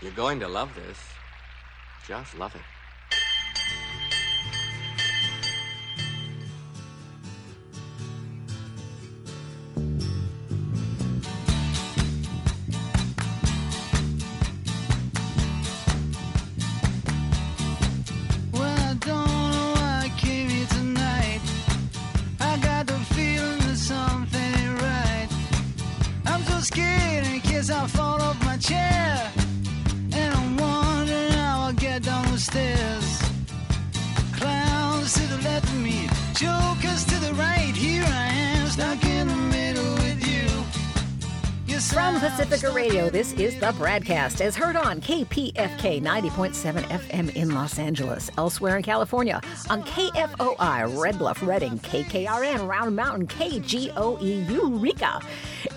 You're going to love this. Just love it. This is the BradCast, as heard on KPFK 90.7 FM in Los Angeles, elsewhere in California, on KFOI, Red Bluff, Redding, KKRN, Round Mountain, KGOE, Eureka,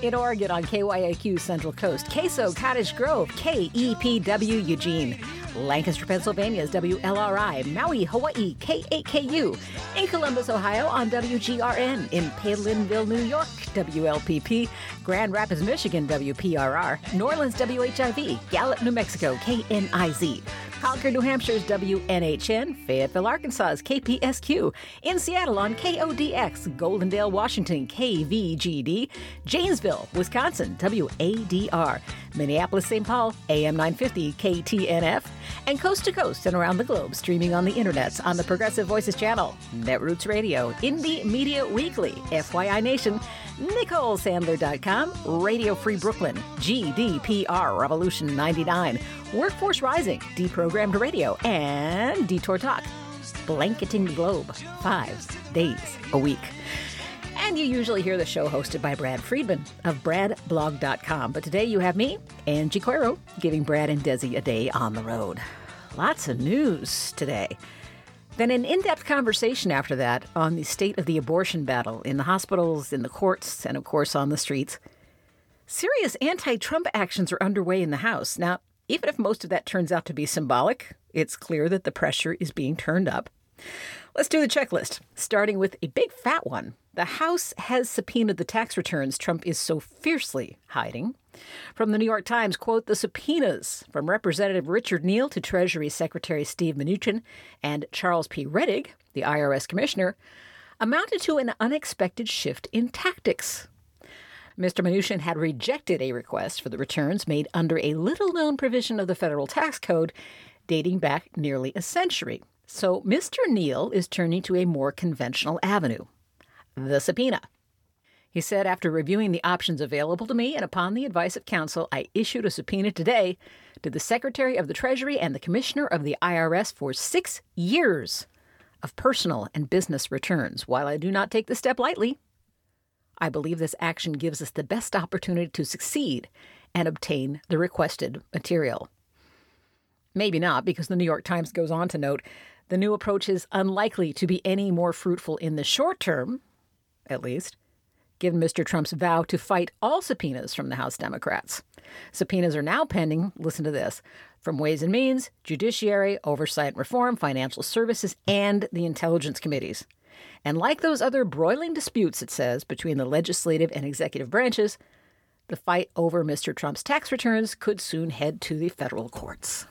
in Oregon on KYAQ Central Coast, Queso, Cottage Grove, KEPW, Eugene. Lancaster, Pennsylvania's WLRI, Maui, Hawaii, KAKU, in Columbus, Ohio on WGRN, in Palenville, New York, WLPP, Grand Rapids, Michigan, WPRR, New Orleans, WHIV, Gallup, New Mexico, KNIZ, Concord, New Hampshire's WNHN, Fayetteville, Arkansas KPSQ, in Seattle on KODX, Goldendale, Washington, KVGD, Janesville, Wisconsin, WADR, Minneapolis, St. Paul, AM 950, KTNF, and coast to coast and around the globe, streaming on the internets on the Progressive Voices channel, Netroots Radio, Indie Media Weekly, FYI Nation, NicoleSandler.com, Radio Free Brooklyn, GDPR Revolution 99, Workforce Rising, Deprogrammed Radio, and Detour Talk, blanketing the globe five days a week. And you usually hear the show hosted by Brad Friedman of BradBlog.com. But today you have me, Angie Coiro, giving Brad and Desi a day on the road. Lots of news today. Then an in depth conversation after that on the state of the abortion battle in the hospitals, in the courts, and of course on the streets. Serious anti Trump actions are underway in the House. Now, even if most of that turns out to be symbolic, it's clear that the pressure is being turned up. Let's do the checklist, starting with a big fat one. The House has subpoenaed the tax returns Trump is so fiercely hiding. From the New York Times, quote, the subpoenas from Representative Richard Neal to Treasury Secretary Steve Mnuchin and Charles P. Rettig, the IRS commissioner, amounted to an unexpected shift in tactics. Mr. Mnuchin had rejected a request for the returns made under a little known provision of the federal tax code dating back nearly a century. So Mr. Neal is turning to a more conventional avenue the subpoena. He said, after reviewing the options available to me and upon the advice of counsel, I issued a subpoena today to the Secretary of the Treasury and the Commissioner of the IRS for six years of personal and business returns. While I do not take the step lightly, I believe this action gives us the best opportunity to succeed and obtain the requested material. Maybe not, because the New York Times goes on to note the new approach is unlikely to be any more fruitful in the short term, at least, given Mr. Trump's vow to fight all subpoenas from the House Democrats. Subpoenas are now pending, listen to this, from Ways and Means, Judiciary, Oversight and Reform, Financial Services, and the Intelligence Committees. And like those other broiling disputes, it says, between the legislative and executive branches, the fight over Mr. Trump's tax returns could soon head to the federal courts.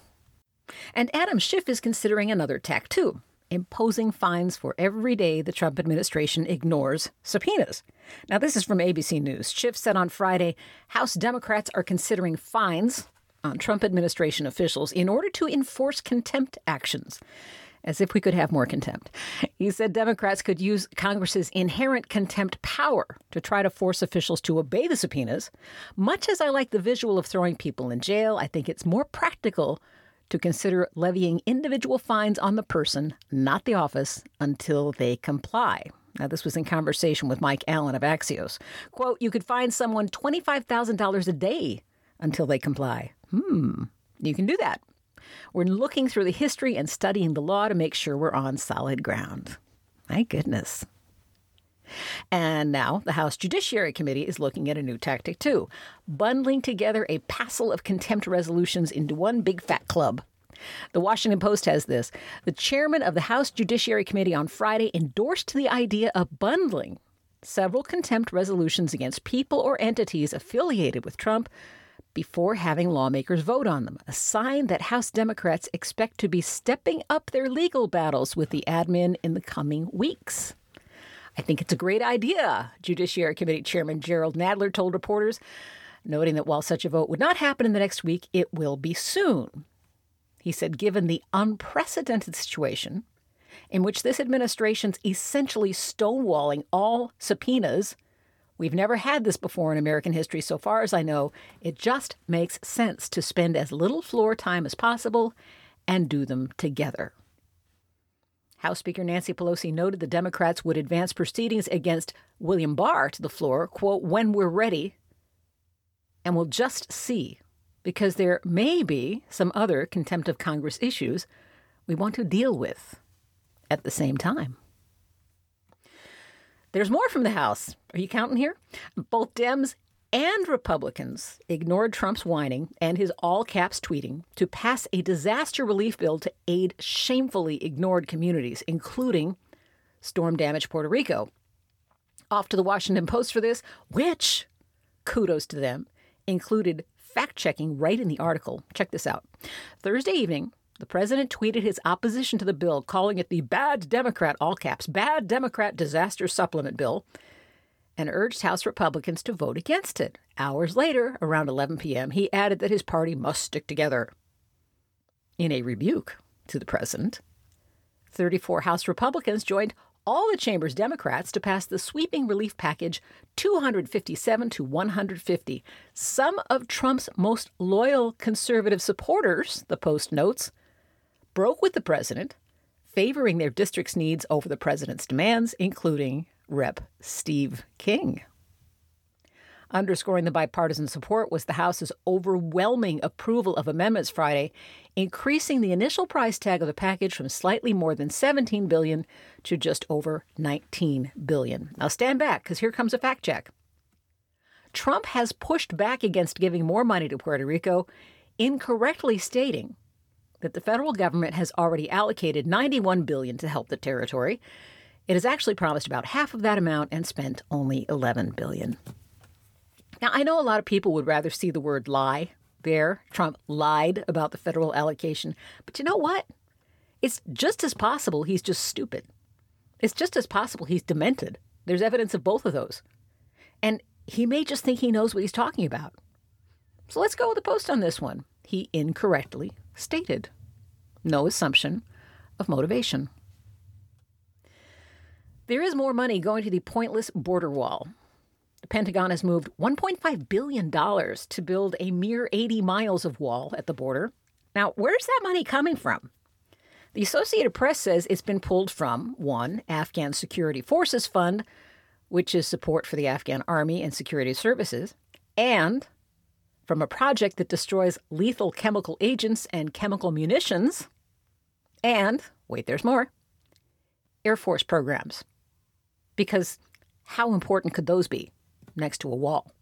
And Adam Schiff is considering another tack, too imposing fines for every day the Trump administration ignores subpoenas. Now, this is from ABC News. Schiff said on Friday House Democrats are considering fines on Trump administration officials in order to enforce contempt actions. As if we could have more contempt. He said Democrats could use Congress's inherent contempt power to try to force officials to obey the subpoenas. Much as I like the visual of throwing people in jail, I think it's more practical to consider levying individual fines on the person, not the office, until they comply. Now, this was in conversation with Mike Allen of Axios. Quote, you could fine someone $25,000 a day until they comply. Hmm, you can do that. We're looking through the history and studying the law to make sure we're on solid ground. My goodness. And now the House Judiciary Committee is looking at a new tactic too, bundling together a passel of contempt resolutions into one big fat club. The Washington Post has this. The chairman of the House Judiciary Committee on Friday endorsed the idea of bundling several contempt resolutions against people or entities affiliated with Trump, before having lawmakers vote on them, a sign that House Democrats expect to be stepping up their legal battles with the admin in the coming weeks. I think it's a great idea, Judiciary Committee Chairman Gerald Nadler told reporters, noting that while such a vote would not happen in the next week, it will be soon. He said, given the unprecedented situation in which this administration's essentially stonewalling all subpoenas We've never had this before in American history, so far as I know. It just makes sense to spend as little floor time as possible and do them together. House Speaker Nancy Pelosi noted the Democrats would advance proceedings against William Barr to the floor, quote, when we're ready, and we'll just see, because there may be some other contempt of Congress issues we want to deal with at the same time. There's more from the House. Are you counting here? Both Dems and Republicans ignored Trump's whining and his all caps tweeting to pass a disaster relief bill to aid shamefully ignored communities, including storm damaged Puerto Rico. Off to the Washington Post for this, which, kudos to them, included fact checking right in the article. Check this out. Thursday evening, the president tweeted his opposition to the bill, calling it the bad Democrat, all caps, bad Democrat disaster supplement bill, and urged House Republicans to vote against it. Hours later, around 11 p.m., he added that his party must stick together. In a rebuke to the president, 34 House Republicans joined all the chamber's Democrats to pass the sweeping relief package 257 to 150. Some of Trump's most loyal conservative supporters, the Post notes, broke with the president, favoring their district's needs over the president's demands, including Rep. Steve King. Underscoring the bipartisan support was the House's overwhelming approval of amendments Friday, increasing the initial price tag of the package from slightly more than 17 billion to just over 19 billion. Now stand back because here comes a fact check. Trump has pushed back against giving more money to Puerto Rico, incorrectly stating that the federal government has already allocated 91 billion to help the territory. It has actually promised about half of that amount and spent only 11 billion. Now, I know a lot of people would rather see the word lie there. Trump lied about the federal allocation. But you know what? It's just as possible he's just stupid. It's just as possible he's demented. There's evidence of both of those. And he may just think he knows what he's talking about. So let's go with the post on this one. He incorrectly stated. No assumption of motivation. There is more money going to the pointless border wall. The Pentagon has moved $1.5 billion to build a mere 80 miles of wall at the border. Now, where's that money coming from? The Associated Press says it's been pulled from one, Afghan Security Forces Fund, which is support for the Afghan Army and security services, and from a project that destroys lethal chemical agents and chemical munitions, and, wait, there's more, Air Force programs. Because how important could those be next to a wall?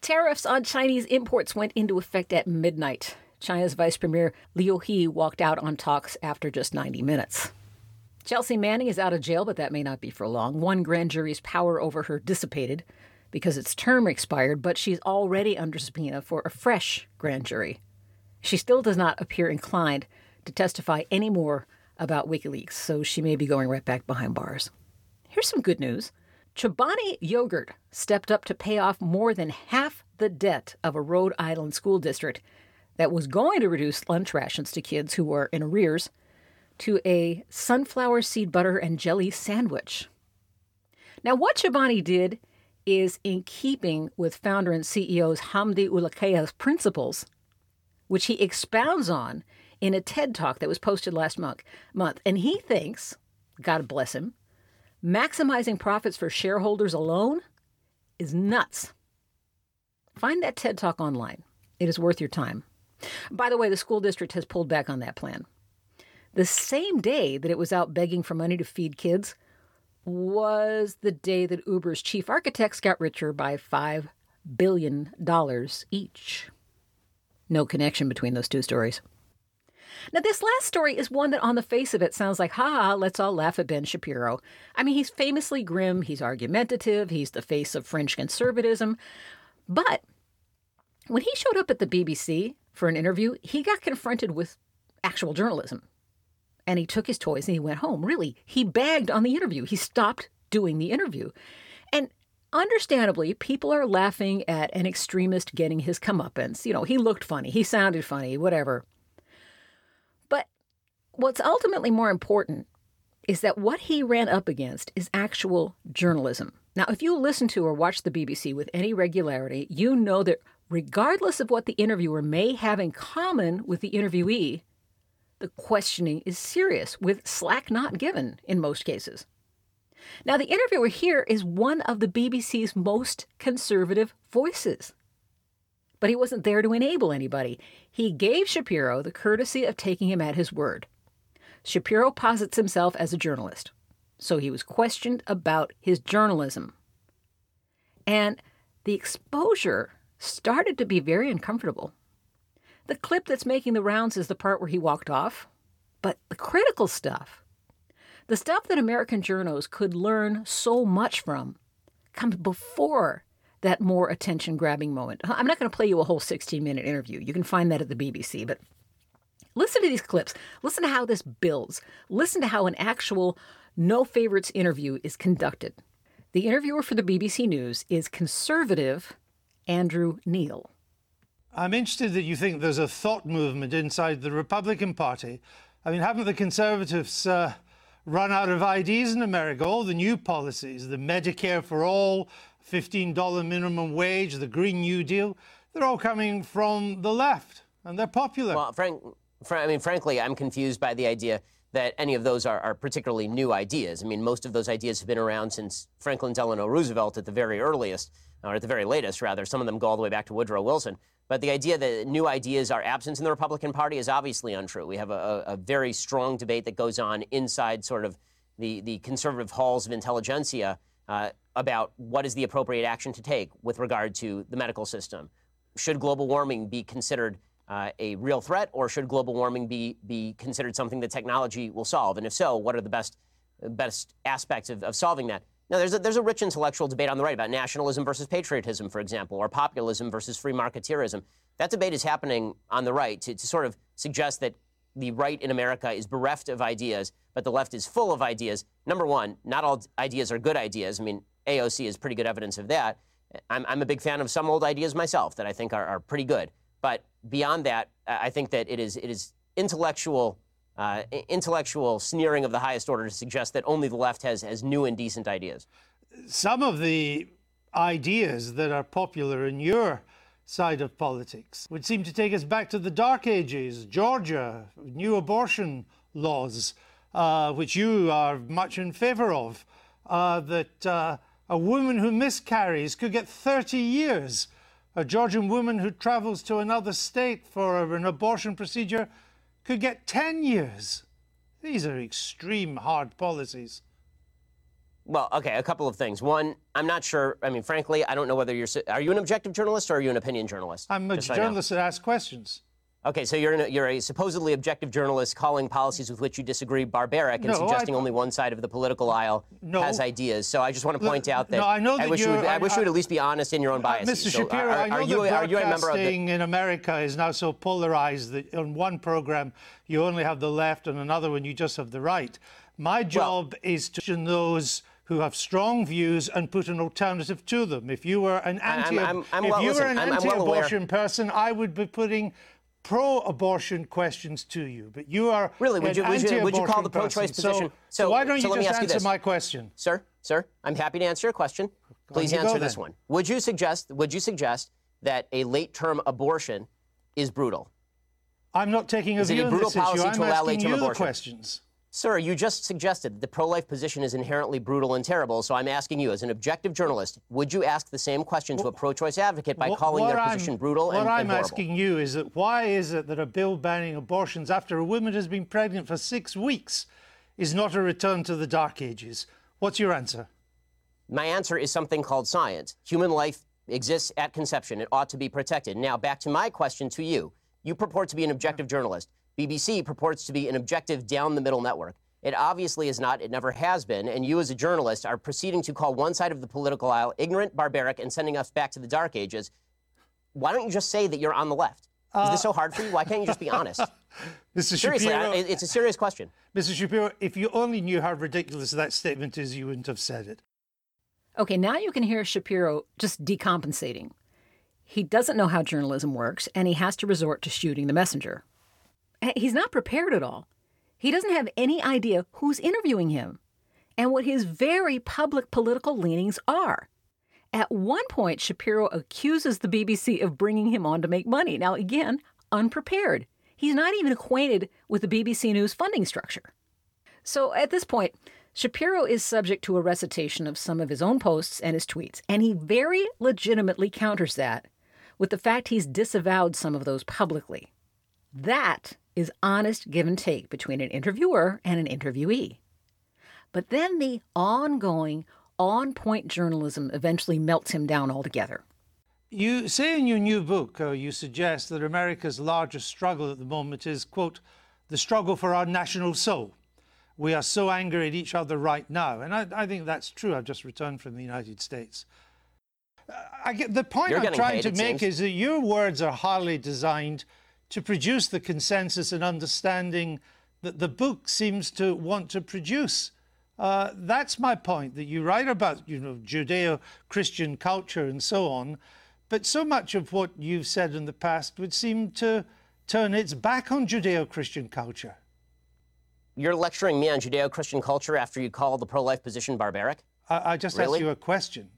Tariffs on Chinese imports went into effect at midnight. China's Vice Premier Liu He walked out on talks after just 90 minutes. Chelsea Manning is out of jail, but that may not be for long. One grand jury's power over her dissipated because its term expired, but she's already under subpoena for a fresh grand jury. She still does not appear inclined to testify any more about WikiLeaks, so she may be going right back behind bars. Here's some good news. Chobani Yogurt stepped up to pay off more than half the debt of a Rhode Island school district that was going to reduce lunch rations to kids who were in arrears to a sunflower seed butter and jelly sandwich. Now, what Chobani did is in keeping with founder and CEO's Hamdi Ulukaya's principles, which he expounds on in a TED talk that was posted last month. And he thinks, God bless him, maximizing profits for shareholders alone is nuts. Find that TED talk online. It is worth your time. By the way, the school district has pulled back on that plan. The same day that it was out begging for money to feed kids, was the day that Uber's chief architects got richer by $5 billion each. No connection between those two stories. Now, this last story is one that, on the face of it, sounds like, ha let's all laugh at Ben Shapiro. I mean, he's famously grim, he's argumentative, he's the face of French conservatism. But When he showed up at the BBC for an interview, he got confronted with actual journalism. And he took his toys and he went home. Really, he bagged on the interview. He stopped doing the interview. And understandably, people are laughing at an extremist getting his comeuppance. You know, he looked funny, he sounded funny, whatever. What's ultimately more important is that what he ran up against is actual journalism. Now, if you listen to or watch the BBC with any regularity, you know that regardless of what the interviewer may have in common with the interviewee, the questioning is serious, with slack not given in most cases. Now, the interviewer here is one of the BBC's most conservative voices. But he wasn't there to enable anybody. He gave Shapiro the courtesy of taking him at his word. Shapiro posits himself as a journalist, so he was questioned about his journalism. And the exposure started to be very uncomfortable. The clip that's making the rounds is the part where he walked off, but the critical stuff, the stuff that American journos could learn so much from, comes before that more attention grabbing moment. I'm not going to play you a whole 16 minute interview. You can find that at the BBC, but listen to these clips. Listen to how this builds. Listen to how an actual no favorites interview is conducted. The interviewer for the BBC News is conservative Andrew Neil. I'm interested that you think there's a thought movement inside the Republican Party. I mean, haven't the Conservatives uh, run out of ideas in America? All the new policies, the Medicare for all, $15 minimum wage, the Green New Deal, they're all coming from the left and they're popular. Well, Frank, fr- I mean, frankly, I'm confused by the idea that any of those are, are, particularly new ideas. I mean, most of those ideas have been around since Franklin Delano Roosevelt at the very earliest, or at the very latest, rather. Some of them go all the way back to Woodrow Wilson. But the idea that new ideas are absent in the Republican Party is obviously untrue. We have a, a very strong debate that goes on inside sort of the, the conservative halls of intelligentsia uh, about what is the appropriate action to take with regard to the medical system. Should global warming be considered uh, a real threat, or should global warming be, be considered something that technology will solve? And if so, what are the best, best aspects of, of solving that? Now, there's a, there's a rich intellectual debate on the right about nationalism versus patriotism, for example, or populism versus free marketeerism. That debate is happening on the right to, to sort of suggest that the right in America is bereft of ideas, but the left is full of ideas. Number one, not all ideas are good ideas. I mean, AOC is pretty good evidence of that. I'm, I'm a big fan of some old ideas myself that I think are, are pretty good. But beyond that, I think that it is, it is intellectual uh, intellectual sneering of the highest order to suggest that only the left has, has new and decent ideas. Some of the ideas that are popular in your side of politics would seem to take us back to the dark ages, Georgia, new abortion laws, uh, which you are much in favor of, uh, that uh, a woman who miscarries could get 30 years. A Georgian woman who travels to another state for an abortion procedure could get 10 years. These are extreme hard policies. Well, okay, a couple of things. One, I'm not sure. I mean, frankly, I don't know whether you're. Are you an objective journalist or are you an opinion journalist? I'm a journalist that asks questions. Okay, so you're, a, you're a supposedly objective journalist calling policies with which you disagree barbaric and No, suggesting I- only one side of the political aisle No. has ideas. So I just want to point out that no, I know that wish you would, you're- I, wish I- you would at least be honest in your own biases. Mr. So uh, Shapiro, are, I know are you, that are you a member of the? broadcasting in America is now so polarized that on one program you only have the left and another one you just have the right. My job is to question those who have strong views and put an alternative to them. If you were an I'm- anti, I'm- I'm if well- you were an I'm- I'm well anti-abortion person, I would be putting pro-abortion questions to you. But you are Really? Would you- would you- would you call the pro-choice person. position- So, so- why don't you let me just ask you answer this. my question? Sir, sir, I'm happy to answer your question. Please you go answer this one. Would you suggest? Would you suggest that a late-term abortion is brutal? I'm not taking a Is it a view on brutal issue. policy I'm to allow asking late-term you the abortion? questions. Sir, you just suggested that the pro life position is inherently brutal and terrible, so I'm asking you, as an objective journalist, would you ask the same question to a pro choice advocate by What- calling what their I'm- position brutal what and, What I'm and asking you is that why is it that a bill banning abortions after a woman has been pregnant for six weeks is not a return to the dark ages? What's your answer? My answer is something called science. Human life exists at conception. It ought to be protected. Now, back to my question to you. You purport to be an objective journalist. BBC purports to be an objective down the middle network. It obviously is not. It never has been. And you, as a journalist, are proceeding to call one side of the political aisle ignorant, barbaric, and sending us back to the dark ages. why don't you just say that you're on the left? Is this so hard for you? Why can't you just be uh, honest? Mr. Seriously, Shapiro, it- it's a serious question. Mr. Shapiro, if you only knew how ridiculous that statement is, you wouldn't have said it. Okay, now you can hear Shapiro just decompensating. He doesn't know how journalism works, and he has to resort to shooting the messenger. He's not prepared at all. He doesn't have any idea who's interviewing him and what his very public political leanings are. At one point, Shapiro accuses the BBC of bringing him on to make money. Now, again, unprepared. He's not even acquainted with the BBC News funding structure. So at this point, Shapiro is subject to a recitation of some of his own posts and his tweets, and he very legitimately counters that with the fact he's disavowed some of those publicly. That is honest give and take between an interviewer and an interviewee. But then the ongoing, on point journalism eventually melts him down altogether. You say in your new book, uh, you suggest that America's largest struggle at the moment is, quote, the struggle for our national soul. We are so angry at each other right now. And I, I think that's true. I've just returned from the United States. Uh, I get, the point You're I'm trying paid, to make seems. is that your words are highly designed to produce the consensus and understanding that the book seems to want to produce. Uh, that's my point. That you write about, you know, Judeo-Christian culture and so on, but so much of what you've said in the past would seem to turn its back on Judeo-Christian culture. You're lecturing me on Judeo Christian culture after you call the pro life position barbaric? I, I just Really? asked you a question.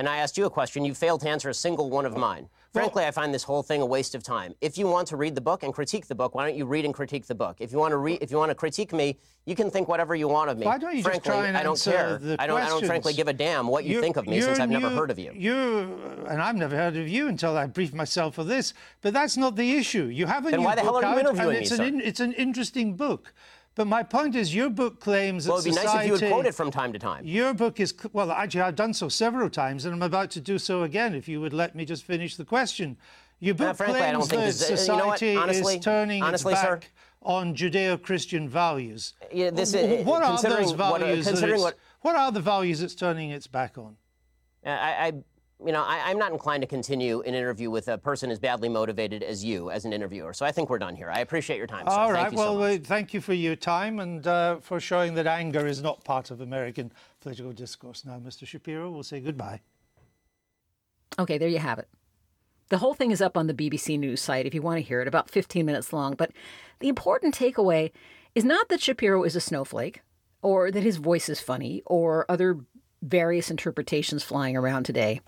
And I asked you a question. You failed to answer a single one of mine. Frankly, I find this whole thing a waste of time. If you want to read the book and critique the book, why don't you read and critique the book? If you want to read, if you want to critique me, you can think whatever you want of me. Why don't you just frankly, try and I don't care. the I don't. I don't frankly give a damn what you You're- think of me since I've never heard of you. You and I've never heard of you until I briefed myself for this. But that's not the issue. You have a Then new why the hell are you interviewing and me, it's sir? in, it's an interesting book. But my point is, your book claims Well, that it'd be nice society. if you would quote it from time to time. Your book is well, actually, I've done so several times, and I'm about to do so again. If you would let me just finish the question, your book Uh, frankly, claims that uh, you know society Honestly- is turning honestly, its sir- back on Judeo-Christian values. Yeah, this- uh, what are those what- uh, values? what- what are the values it's turning its back on? I, I you know, I, I'm not inclined to continue an interview with a person as badly motivated as you as an interviewer. So I think we're done here. I appreciate your time. sir. All Thank right. you so Well, much. uh, thank you for your time and uh, for showing that anger is not part of American political discourse. Now, Mr. Shapiro, we'll say goodbye. Okay, there you have it. The whole thing is up on the BBC News site if you want to hear it, about 15 minutes long. But the important takeaway is not that Shapiro is a snowflake, or that his voice is funny, or other various interpretations flying around today.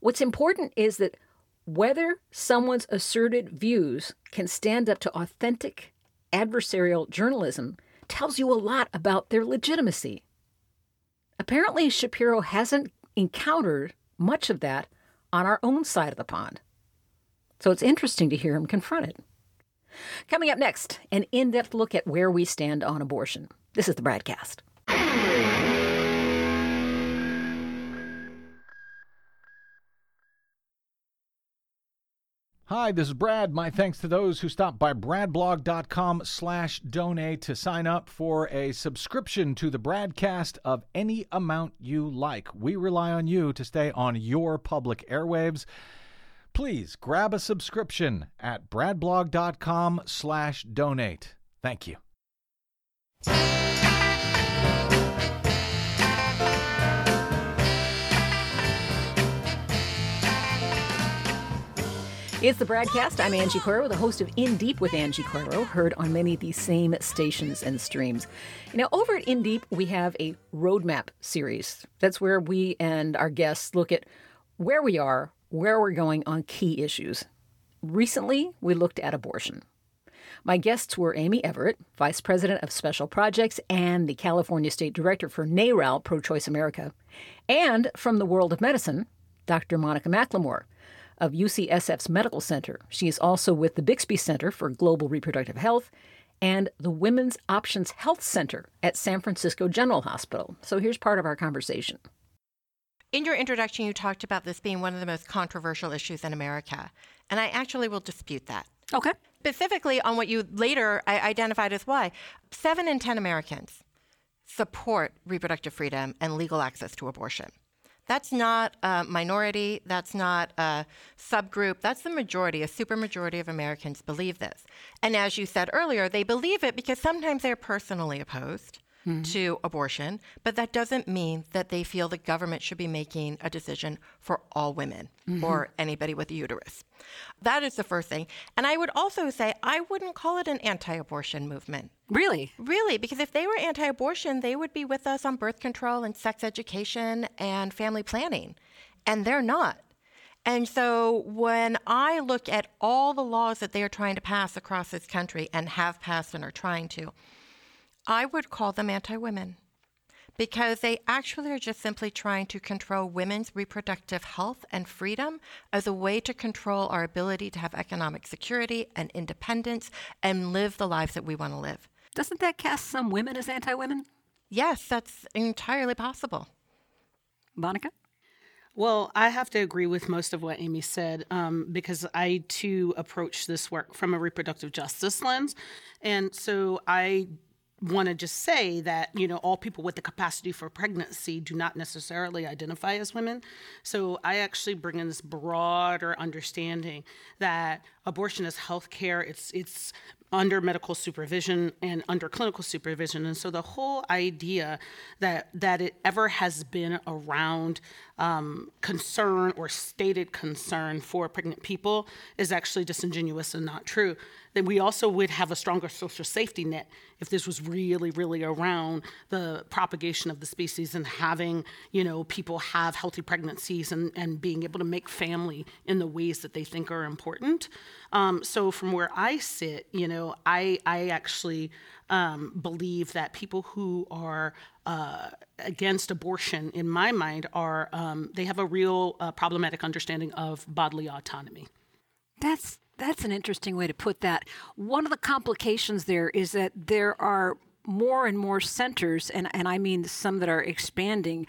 What's important is that whether someone's asserted views can stand up to authentic adversarial journalism tells you a lot about their legitimacy. Apparently, Shapiro hasn't encountered much of that on our own side of the pond. So it's interesting to hear him confront it. Coming up next, an in depth look at where we stand on abortion. This is the BradCast. Hi, this is Brad. My thanks to those who stopped by bradblog.com slash donate to sign up for a subscription to the BradCast of any amount you like. We rely on you to stay on your public airwaves. Please grab a subscription at bradblog.com slash donate. Thank you. It's the BradCast. I'm Angie Coiro, the host of In Deep with Angie Coiro, heard on many of these same stations and streams. Now, over at In Deep, we have a roadmap series. That's where we and our guests look at where we are, where we're going on key issues. Recently, we looked at abortion. My guests were Amy Everitt, Vice President of Special Projects and the California State Director for NARAL, Pro Choice America, and from the world of medicine, Dr. Monica McLemore of UCSF's Medical Center. She is also with the Bixby Center for Global Reproductive Health and the Women's Options Health Center at San Francisco General Hospital. So here's part of our conversation. In your introduction, you talked about this being one of the most controversial issues in America, and I actually will dispute that. Okay. Specifically on what you later I identified as why. Seven in 10 Americans support reproductive freedom and legal access to abortion. That's not a minority. That's not a subgroup. That's the majority. A supermajority of Americans believe this. And as you said earlier, they believe it because sometimes they're personally opposed Mm-hmm. to abortion, but that doesn't mean that they feel the government should be making a decision for all women mm-hmm. or anybody with a uterus. That is the first thing. And I would also say I wouldn't call it an anti abortion movement. Really? Really, because if they were anti abortion, they would be with us on birth control and sex education and family planning. And they're not. And so when I look at all the laws that they are trying to pass across this country and have passed and are trying to, I would call them anti women because they actually are just simply trying to control women's reproductive health and freedom as a way to control our ability to have economic security and independence and live the lives that we want to live. Doesn't that cast some women as anti women? Yes, that's entirely possible. Monica? Well, I have to agree with most of what Amy said um, because I too approach this work from a reproductive justice lens. And so I want to just say that you know all people with the capacity for pregnancy do not necessarily identify as women. So i actually bring in this broader understanding that abortion is health care it's it's under medical supervision and under clinical supervision. And so the whole idea that that it ever has been around um, concern or stated concern for pregnant people is actually disingenuous and not true then we also would have a stronger social safety net if this was really, really around the propagation of the species and having, you know, people have healthy pregnancies and, and being able to make family in the ways that they think are important. Um, so from where I sit, you know, I, I actually um, believe that people who are uh, against abortion, in my mind, are um, they have a real uh, problematic understanding of bodily autonomy. That's that's an interesting way to put that. One of the complications there is that there are more and more centers, and, and I mean some that are expanding,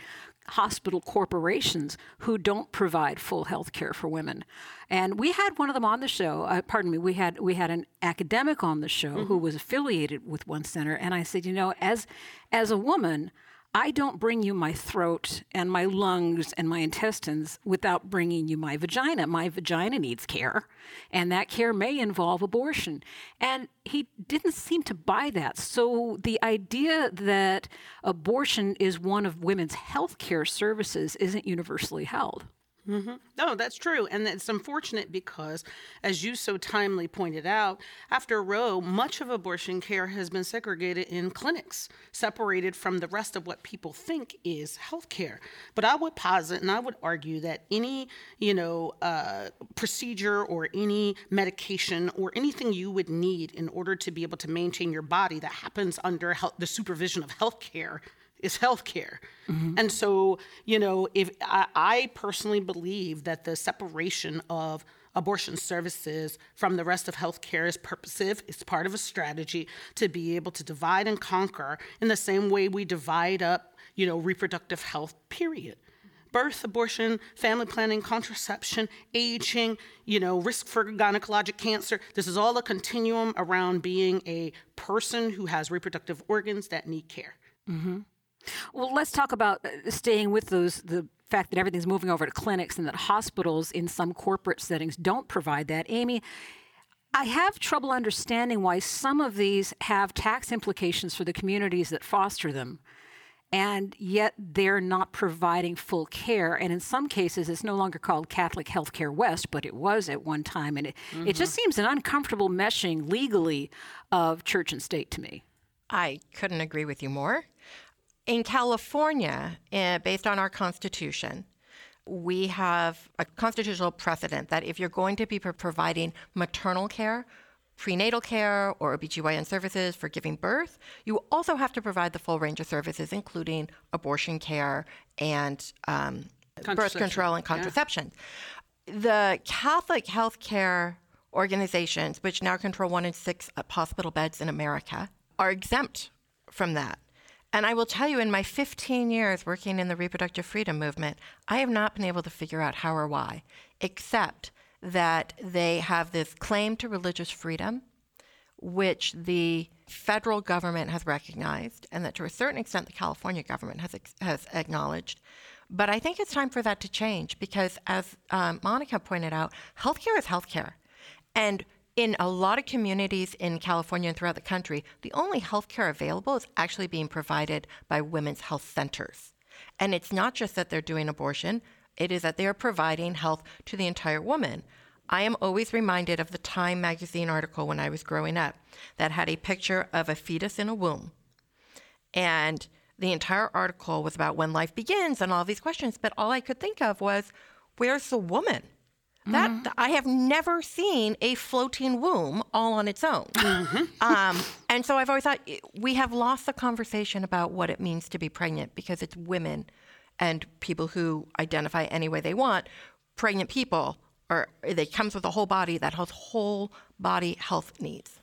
hospital corporations who don't provide full health care for women. And we had one of them on the show. Uh, pardon me. We had we had an academic on the show who was affiliated with one center, and I said, you know, as as a woman. I don't bring you my throat and my lungs and my intestines without bringing you my vagina. My vagina needs care, and that care may involve abortion. And he didn't seem to buy that. So the idea that abortion is one of women's health care services isn't universally held. No, that's true. And it's unfortunate because, as you so timely pointed out, after Roe, much of abortion care has been segregated in clinics, separated from the rest of what people think is health care. But I would posit and I would argue that any, you know, uh, procedure or any medication or anything you would need in order to be able to maintain your body that happens under health, the supervision of health care is healthcare. Mm-hmm. And so, you know, if I, I personally believe that the separation of abortion services from the rest of healthcare is purposive, it's part of a strategy to be able to divide and conquer in the same way we divide up, you know, reproductive health, period. Birth, abortion, family planning, contraception, aging, you know, risk for gynecologic cancer. This is all a continuum around being a person who has reproductive organs that need care. Mm-hmm. Well, let's talk about uh, staying with those the fact that everything's moving over to clinics and that hospitals in some corporate settings don't provide that. Amy, I have trouble understanding why some of these have tax implications for the communities that foster them. And yet they're not providing full care. And in some cases, it's no longer called Catholic Healthcare West, but it was at one time. And it, it just seems an uncomfortable meshing legally of church and state to me. I couldn't agree with you more. In California, uh, based on our Constitution, we have a constitutional precedent that if you're going to be providing maternal care, prenatal care, or OBGYN services for giving birth, you also have to provide the full range of services, including abortion care and um, birth control and yeah. contraception. The Catholic healthcare organizations, which now control one in six hospital beds in America, are exempt from that. And I will tell you, in my 15 years working in the reproductive freedom movement, I have not been able to figure out how or why, except that they have this claim to religious freedom, which the federal government has recognized, and that to a certain extent the California government has, has acknowledged. But I think it's time for that to change because, as um, Monica pointed out, healthcare is healthcare. And in a lot of communities in California and throughout the country, the only healthcare available is actually being provided by women's health centers. And it's not just that they're doing abortion, it is that they are providing health to the entire woman. I am always reminded of the Time magazine article when I was growing up that had a picture of a fetus in a womb. And the entire article was about when life begins and all these questions, but all I could think of was where's the woman? That Mm-hmm. I have never seen a floating womb all on its own, Mm-hmm. um, and so I've always thought eh, we have lost the conversation about what it means to be pregnant because it's women and people who identify any way they want. Pregnant people, or they comes with a whole body that has whole body health needs.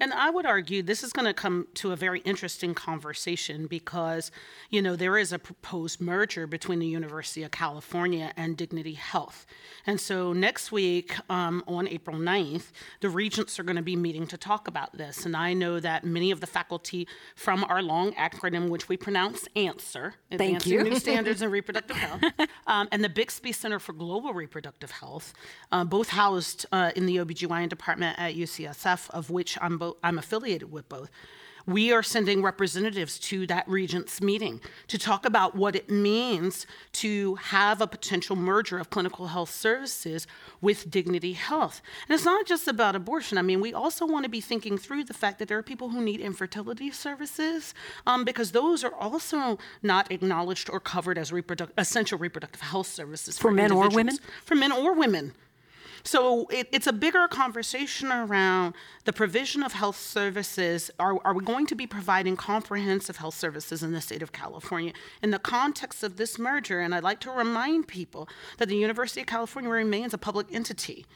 And I would argue this is going to come to a very interesting conversation because, you know, there is a proposed merger between the University of California and Dignity Health. And so next week, um, on April 9th, the regents are going to be meeting to talk about this. And I know that many of the faculty from our long acronym, which we pronounce ANSWER, Thank you. New Standards in Reproductive Health, um, and the Bixby Center for Global Reproductive Health, uh, both housed uh, in the OBGYN department at UCSF, of which I'm, bo- I'm affiliated with both. We are sending representatives to that regents meeting to talk about what it means to have a potential merger of clinical health services with Dignity Health. And it's not just about abortion. I mean, we also want to be thinking through the fact that there are people who need infertility services um, because those are also not acknowledged or covered as reproduc- essential reproductive health services For men or women? For men or women. So it, it's a bigger conversation around the provision of health services. Are, are we going to be providing comprehensive health services in the state of California in the context of this merger? And I'd like to remind people that the University of California remains a public entity.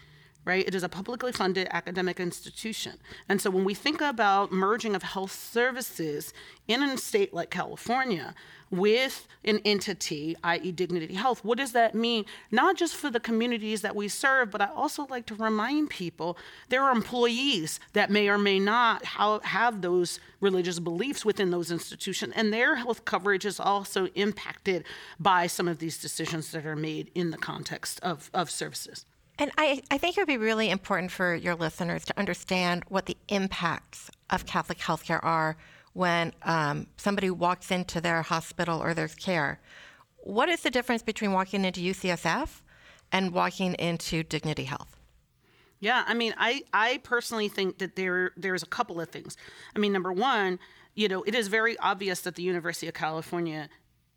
Right? It is a publicly funded academic institution. And so when we think about merging of health services in a state like California, with an entity, i.e., Dignity Health. What does that mean? Not just for the communities that we serve, but I also like to remind people there are employees that may or may not have those religious beliefs within those institutions, and their health coverage is also impacted by some of these decisions that are made in the context of, of services. And I, I think it would be really important for your listeners to understand what the impacts of Catholic healthcare are when um, somebody walks into their hospital or their care. What is the difference between walking into UCSF and walking into Dignity Health? Yeah, I mean, I, I personally think that there there's a couple of things. I mean, number one, you know, it is very obvious that the University of California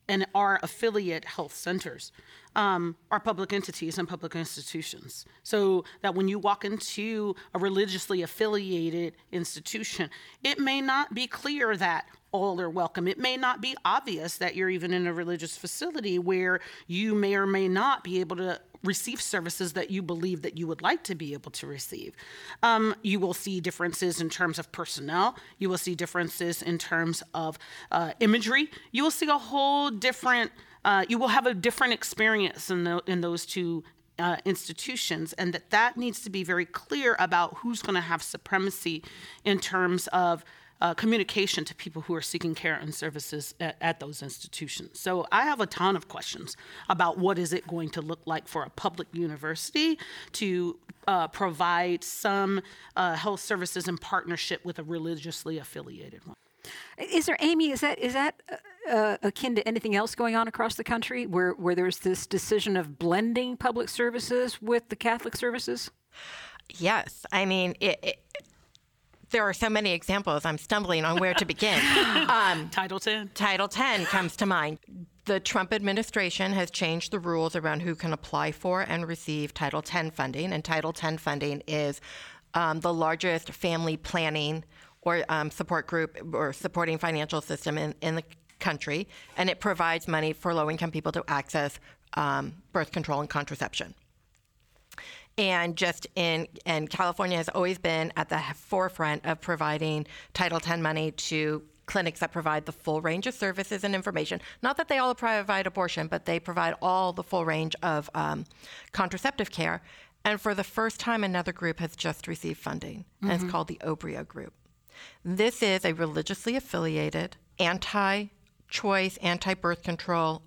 and our affiliate health centers um, are public entities and public institutions. So that when you walk into a religiously affiliated institution, it may not be clear that all are welcome. It may not be obvious that you're even in a religious facility where you may or may not be able to receive services that you believe that you would like to be able to receive. Um, you will see differences in terms of personnel. You will see differences in terms of uh, imagery. You will see a whole different. Uh, you will have a different experience in, the, in those two uh, institutions, and that that needs to be very clear about who's going to have supremacy in terms of uh, communication to people who are seeking care and services at, at, those institutions. So I have a ton of questions about what is it going to look like for a public university to uh, provide some uh, health services in partnership with a religiously affiliated one. Is there, Amy? Is that is that uh, akin to anything else going on across the country, where where there's this decision of blending public services with the Catholic services? Yes, I mean it, it there are so many examples. I'm stumbling on where to begin. Um, Title 10. Title 10 comes to mind. The Trump administration has changed the rules around who can apply for and receive Title 10 funding, and Title 10 funding is um, the largest family planning or um, support group or supporting financial system in, in the country, and it provides money for low income people to access um, birth control and contraception and just in and California has always been at the forefront of providing Title X money to clinics that provide the full range of services and information. Not that they all provide abortion, but they provide all the full range of um, contraceptive care. And for the first time, another group has just received funding, mm-hmm. and it's called the Obria Group. This is a religiously affiliated, anti choice, anti birth control,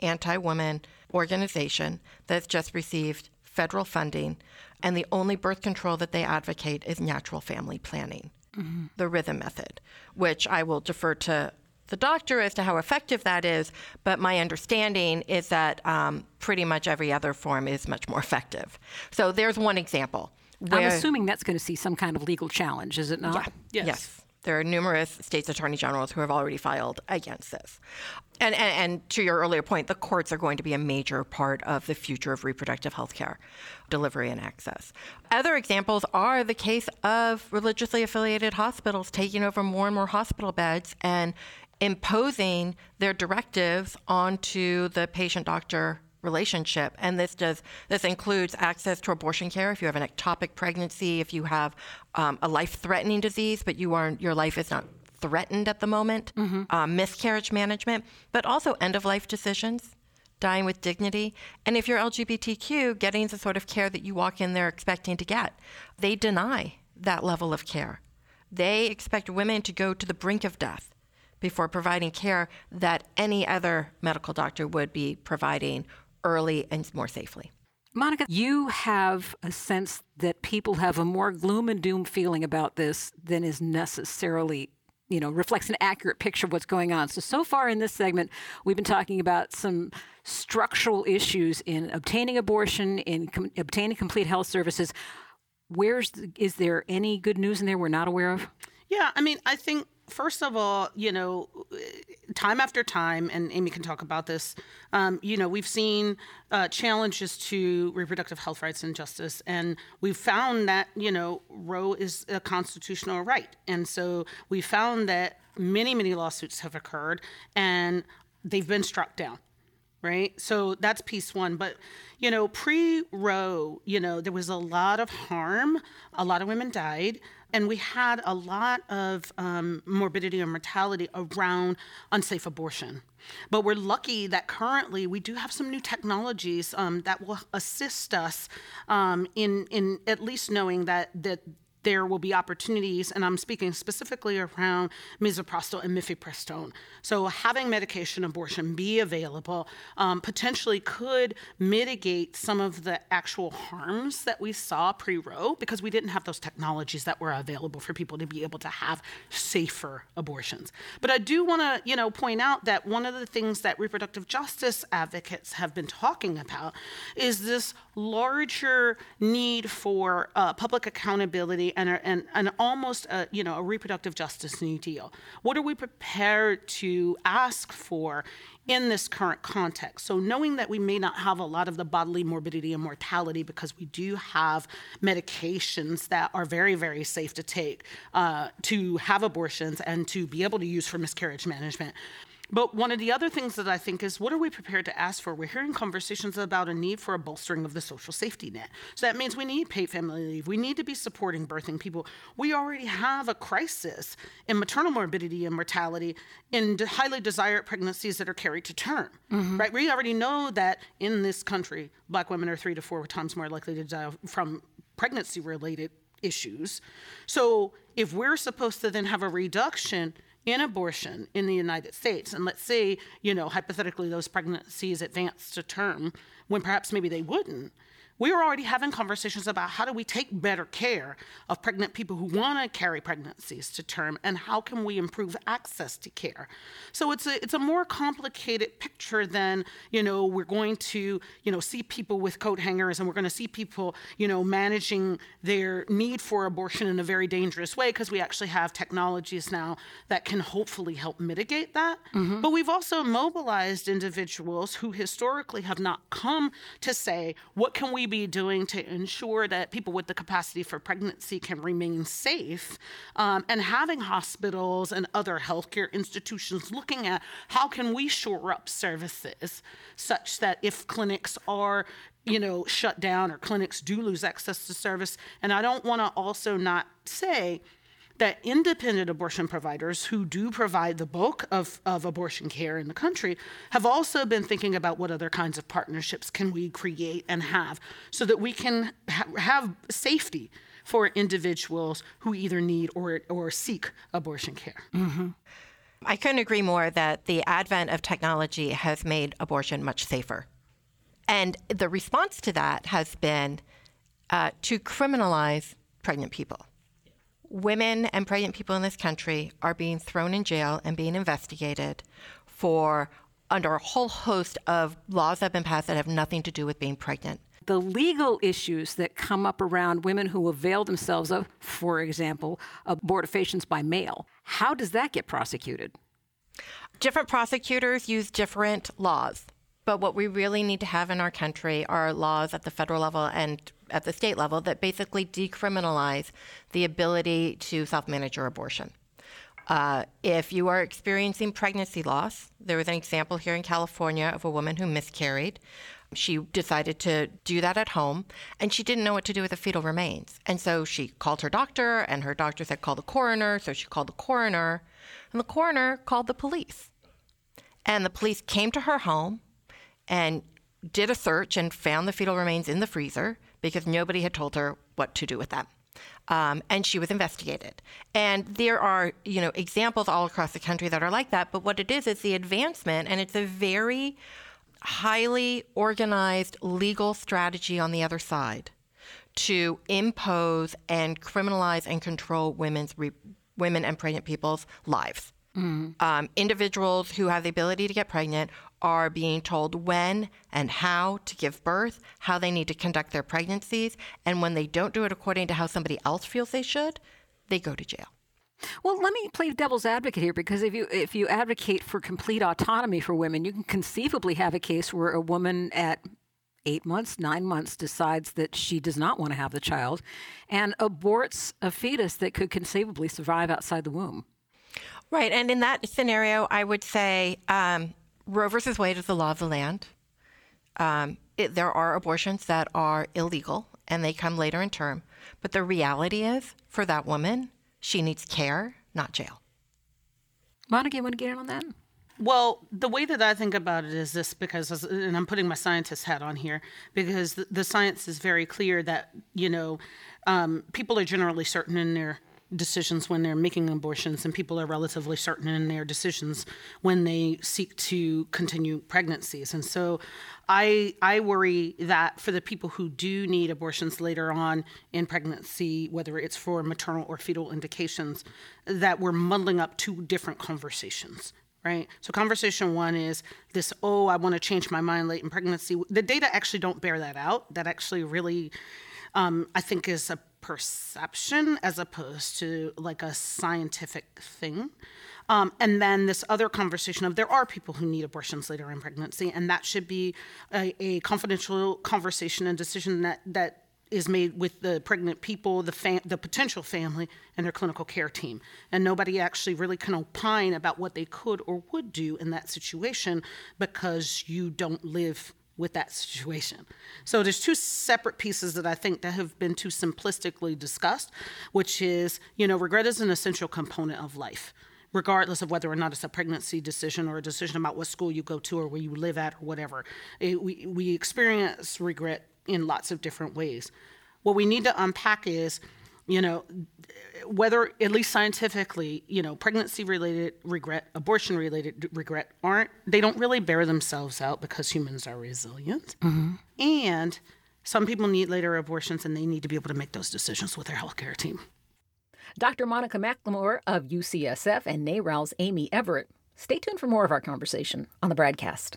anti woman organization that's just received federal funding, and the only birth control that they advocate is natural family planning, the rhythm method, which I will defer to the doctor as to how effective that is, but my understanding is that um, pretty much every other form is much more effective. So there's one example. I'm assuming that's going to see some kind of legal challenge, is it not? Yes. There are numerous states' attorney generals who have already filed against this. And, and, and to your earlier point, the courts are going to be a major part of the future of reproductive health care delivery and access. Other examples are the case of religiously affiliated hospitals taking over more and more hospital beds and imposing their directives onto the patient doctor relationship. And this does this includes access to abortion care if you have an ectopic pregnancy if you have um, a life-threatening disease but you are your life is not threatened at the moment. Um, miscarriage management but also end-of-life decisions dying with dignity. And if you're lgbtq getting the sort of care that you walk in there expecting to get. They deny that level of care. They expect women to go to the brink of death before providing care that any other medical doctor would be providing early and more safely. Monica, you have a sense that people have a more gloom and doom feeling about this than is necessarily, you know, reflects an accurate picture of what's going on. So, so far in this segment, we've been talking about some structural issues in obtaining abortion, in com- obtaining complete health services. Where's the, is there any good news in there we're not aware of? Yeah, I mean, I think first of all, you know, time after time, and Amy can talk about this. Um, you know, we've seen uh, challenges to reproductive health rights and justice, and we've found that you know Roe is a constitutional right, and so we found that many, many lawsuits have occurred, and they've been struck down right? So that's piece one. But, you know, pre Roe, you know, there was a lot of harm, a lot of women died. And we had a lot of um, morbidity and mortality around unsafe abortion. But we're lucky that currently we do have some new technologies um, that will assist us um, in in at least knowing that that there will be opportunities, and I'm speaking specifically around misoprostol and mifepristone. So, having medication abortion be available um, potentially could mitigate some of the actual harms that we saw pre Roe because we didn't have those technologies that were available for people to be able to have safer abortions. But I do want to, you know, point out that one of the things that reproductive justice advocates have been talking about is this larger need for uh, public accountability and, and, and almost a, you know a reproductive justice new deal. What are we prepared to ask for in this current context? So knowing that we may not have a lot of the bodily morbidity and mortality because we do have medications that are very very safe to take uh, to have abortions and to be able to use for miscarriage management. But one of the other things that I think is what are we prepared to ask for? We're hearing conversations about a need for a bolstering of the social safety net. So that means we need paid family leave. We need to be supporting birthing people. We already have a crisis in maternal morbidity and mortality in highly desired pregnancies that are carried to term. Mm-hmm. Right? We already know that in this country, black women are three to four times more likely to die from pregnancy related issues. So if we're supposed to then have a reduction in abortion in the United States, and let's say, you know, hypothetically those pregnancies advance to term when perhaps maybe they wouldn't, we are already having conversations about how do we take better care of pregnant people who want to carry pregnancies to term and how can we improve access to care. So it's a it's a more complicated picture than you know we're going to you know see people with coat hangers and we're going to see people you know managing their need for abortion in a very dangerous way because we actually have technologies now that can hopefully help mitigate that. Mm-hmm. But we've also mobilized individuals who historically have not come to say what can we be doing to ensure that people with the capacity for pregnancy can remain safe um, and having hospitals and other healthcare institutions looking at how can we shore up services such that if clinics are you know shut down or clinics do lose access to service. And i don't want to also not say that independent abortion providers who do provide the bulk of, of abortion care in the country have also been thinking about what other kinds of partnerships can we create and have so that we can ha- have safety for individuals who either need or, or seek abortion care. I couldn't agree more that the advent of technology has made abortion much safer. And the response to that has been uh, to criminalize pregnant people. Women and pregnant people in this country are being thrown in jail and being investigated for under a whole host of laws that have been passed that have nothing to do with being pregnant. The legal issues that come up around women who avail themselves of, for example, abortifacients by mail, how does that get prosecuted? Different prosecutors use different laws. But what we really need to have in our country are laws at the federal level and at the state level that basically decriminalize the ability to self manage your abortion. Uh, if you are experiencing pregnancy loss, there was an example here in California of a woman who miscarried. She decided to do that at home and she didn't know what to do with the fetal remains. And so she called her doctor, and her doctor said, call the coroner. So she called the coroner, and the coroner called the police. And the police came to her home and did a search and found the fetal remains in the freezer because nobody had told her what to do with them. Um, and she was investigated. And there are, you know, examples all across the country that are like that. But what it is is the advancement, and it's a very highly organized legal strategy on the other side to impose and criminalize and control women's re- women and pregnant people's lives. Mm. Um, individuals who have the ability to get pregnant are being told when and how to give birth, how they need to conduct their pregnancies, and when they don't do it according to how somebody else feels they should, they go to jail. Well, let me play devil's advocate here because if you if you advocate for complete autonomy for women, you can conceivably have a case where a woman at eight months, nine months decides that she does not want to have the child and aborts a fetus that could conceivably survive outside the womb. Right. And in that scenario, I would say um, Roe versus Wade is the law of the land. Um, it, there are abortions that are illegal and they come later in term. But the reality is, for that woman, she needs care, not jail. Monica, you want to get in on that? Well, the way that I think about it is this because, and I'm putting my scientist hat on here, because the, the science is very clear that, you know, um, people are generally certain in their decisions when they're making abortions, and people are relatively certain in their decisions when they seek to continue pregnancies. And so I I worry that for the people who do need abortions later on in pregnancy, whether it's for maternal or fetal indications, that we're muddling up two different conversations. Right. So conversation one is this, oh, I want to change my mind late in pregnancy. The data actually don't bear that out. That actually really um, I think is a perception as opposed to like a scientific thing. Um, and then this other conversation of there are people who need abortions later in pregnancy, and that should be a, a confidential conversation and decision that that is made with the pregnant people, the fam- the potential family, and their clinical care team. And nobody actually really can opine about what they could or would do in that situation because you don't live with that situation. So there's two separate pieces that I think that have been too simplistically discussed, which is, you know, regret is an essential component of life regardless of whether or not it's a pregnancy decision or a decision about what school you go to or where you live at or whatever. It, we, we experience regret in lots of different ways. What we need to unpack is, you know, whether at least scientifically, you know, pregnancy related regret, abortion related regret aren't they don't really bear themselves out because humans are resilient. Mm-hmm. And some people need later abortions and they need to be able to make those decisions with their healthcare team. Dr. Monica McLemore of UCSF and NARAL's Amy Everitt. Stay tuned for more of our conversation on the BradCast.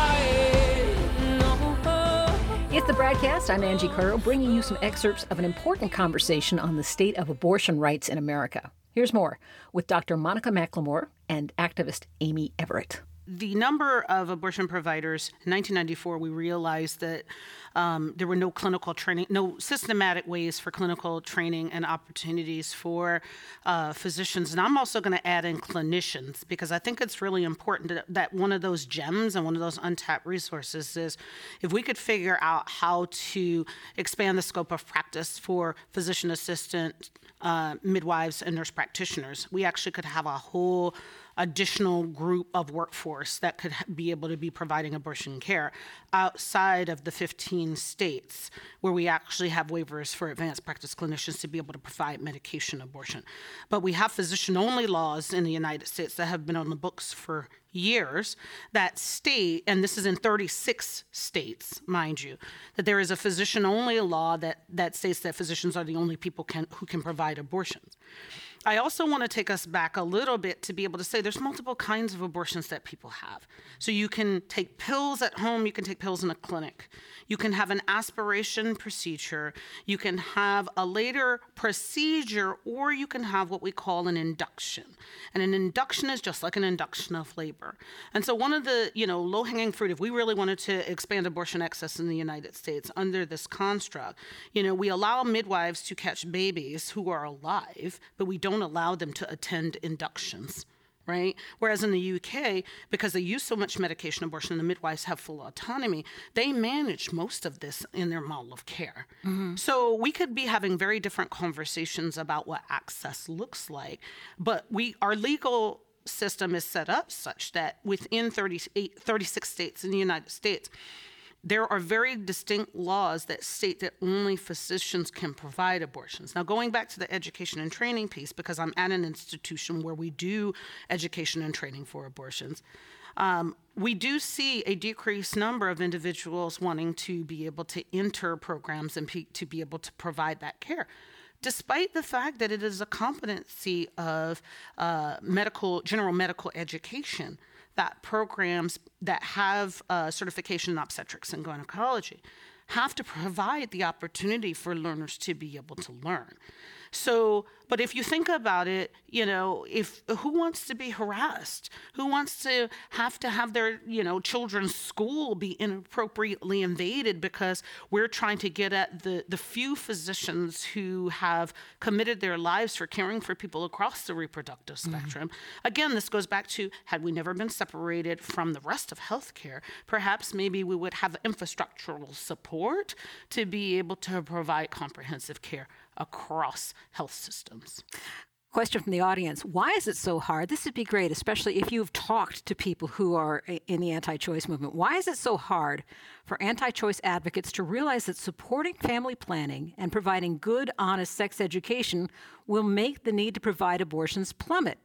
It's the BradCast. I'm Angie Coiro, bringing you some excerpts of an important conversation on the state of abortion rights in America. Here's more with Dr. Monica McLemore and activist Amy Everitt. The number of abortion providers in 1994, we realized that um, there were no clinical training, no systematic ways for clinical training and opportunities for uh, physicians. And I'm also going to add in clinicians because I think it's really important that, that one of those gems and one of those untapped resources is if we could figure out how to expand the scope of practice for physician assistant, uh, midwives, and nurse practitioners, we actually could have a whole additional group of workforce that could be able to be providing abortion care outside of the 15 states where we actually have waivers for advanced practice clinicians to be able to provide medication abortion. But we have physician only laws in the United States that have been on the books for years that state, and this is in 36 states, mind you, that there is a physician only law that, that states that physicians are the only people can, who can provide abortions. I also want to take us back a little bit to be able to say there's multiple kinds of abortions that people have. So you can take pills at home, you can take pills in a clinic. You can have an aspiration procedure, you can have a later procedure, or you can have what we call an induction. And an induction is just like an induction of labor. And so one of the, you know, low-hanging fruit if we really wanted to expand abortion access in the United States under this construct, you know, we allow midwives to catch babies who are alive, but we don't don't allow them to attend inductions right? Whereas in the UK, because they use so much medication abortion and the midwives have full autonomy, they manage most of this in their model of care. Mm-hmm. So we could be having very different conversations about what access looks like, but we our legal system is set up such that within 38, 36 states in the United States, there are very distinct laws that state that only physicians can provide abortions. Now, going back to the education and training piece, because I'm at an institution where we do education and training for abortions, um, we do see a decreased number of individuals wanting to be able to enter programs and pe- to be able to provide that care despite the fact that it is a competency of uh, medical general medical education that programs that have uh, certification in obstetrics and gynecology have to provide the opportunity for learners to be able to learn. So, but if you think about it, you know, if who wants to be harassed? Who wants to have to have their, you know, children's school be inappropriately invaded because we're trying to get at the the few physicians who have committed their lives for caring for people across the reproductive mm-hmm. spectrum. Mm-hmm. Again, this goes back to had we never been separated from the rest of healthcare, perhaps maybe we would have infrastructural support to be able to provide comprehensive care across health systems. Question from the audience Why is it so hard? This would be great, especially if you've talked to people who are in the anti choice movement. Why is it so hard for anti choice advocates to realize that supporting family planning and providing good, honest sex education will make the need to provide abortions plummet?